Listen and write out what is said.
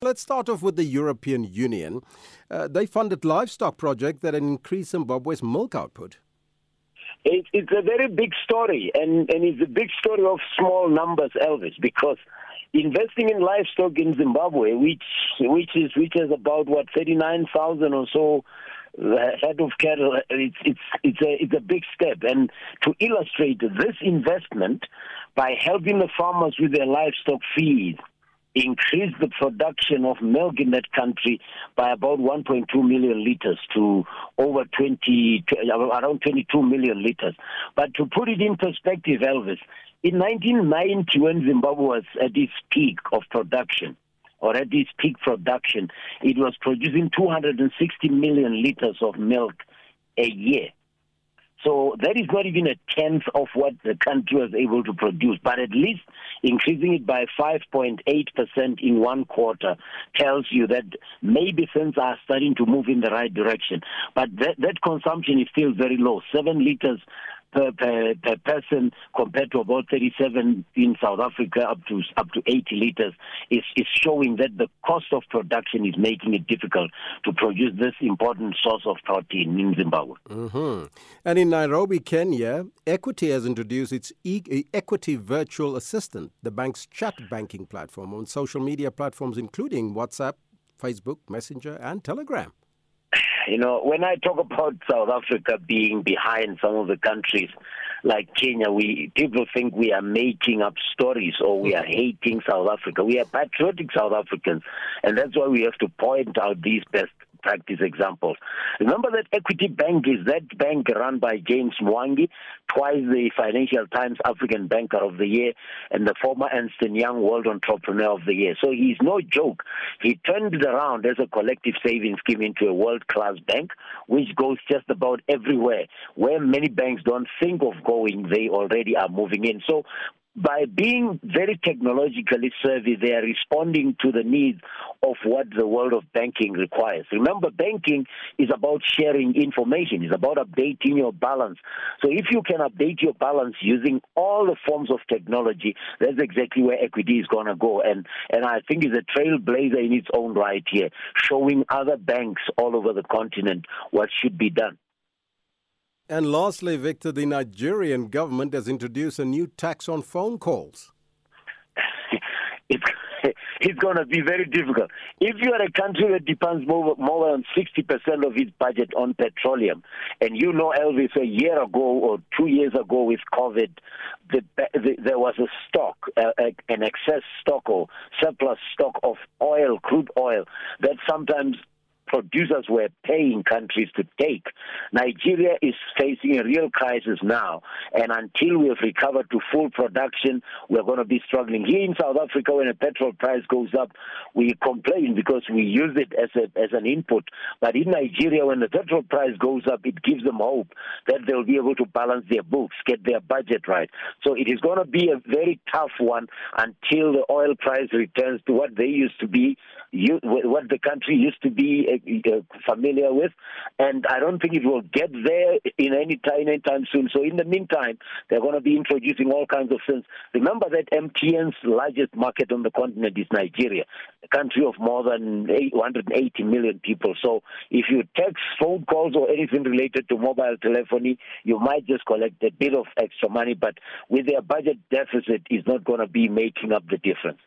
Let's start off with the European Union. Uh, they funded livestock project that increased Zimbabwe's milk output. It, it's a very big story, and, and it's a big story of small numbers, Elvis, because investing in livestock in Zimbabwe, which which is which is about what thirty nine thousand or so uh, head of cattle, it's it's it's a it's a big step. And to illustrate this investment, by helping the farmers with their livestock feed increase the production of milk in that country by about 1.2 million liters to over 20, uh, around 22 million liters. But to put it in perspective, Elvis, in 1990, when Zimbabwe was at its peak of production, or at its peak production, it was producing 260 million liters of milk a year. So that is not even a tenth of what the country was able to produce, but at least increasing it by 5.8% in one quarter tells you that maybe things are starting to move in the right direction. But that, that consumption is still very low, seven liters per, per, per person compared to about 37 in South Africa up to up to 80 liters is, is showing that the cost of production is making it difficult to produce this important source of protein in Zimbabwe. Mm-hmm. And in Nairobi, Kenya, Equity has introduced its e- Equity Virtual Assistant, the bank's chat banking platform on social media platforms including WhatsApp, Facebook, Messenger, and Telegram. You know, when I talk about South Africa being behind some of the countries like Kenya, we people think we are making up stories or we are hating South Africa. We are patriotic South Africans, and that's why we have to point out these best practice examples. Remember that Equity Bank is that bank run by James Mwangi, twice the Financial Times African Banker of the Year and the former Ernst Young World Entrepreneur of the Year. So he's no joke. He turned it around as a collective savings scheme into a world-class bank, which goes just about everywhere. Where many banks don't think of going, they already are moving in. So by being very technologically savvy, they are responding to the needs of what the world of banking requires. Remember, banking is about sharing information, it's about updating your balance. So if you can update your balance using all the forms of technology, that's exactly where equity is going to go. And, and I think it's a trailblazer in its own right here, showing other banks all over the continent what should be done. And lastly, Victor, the Nigerian government has introduced a new tax on phone calls. it's going to be very difficult. If you are a country that depends more, more than 60% of its budget on petroleum, and you know, Elvis, a year ago or two years ago with COVID, the, the, there was a stock, uh, an excess stock or surplus stock of oil, crude oil, that sometimes producers were paying countries to take. Nigeria is facing a real crisis now, and until we have recovered to full production, we're going to be struggling. Here in South Africa, when a petrol price goes up, we complain because we use it as a, as an input. But in Nigeria, when the petrol price goes up, it gives them hope that they'll be able to balance their books, get their budget right. So it is going to be a very tough one until the oil price returns to what they used to be, what the country used to be familiar with, and I don't think it will get there in any time anytime soon. So in the meantime, they're going to be introducing all kinds of things. Remember that MTN's largest market on the continent is Nigeria, a country of more than 180 million people. So if you text, phone calls, or anything related to mobile telephony, you might just collect a bit of extra money, but with their budget deficit, is not going to be making up the difference.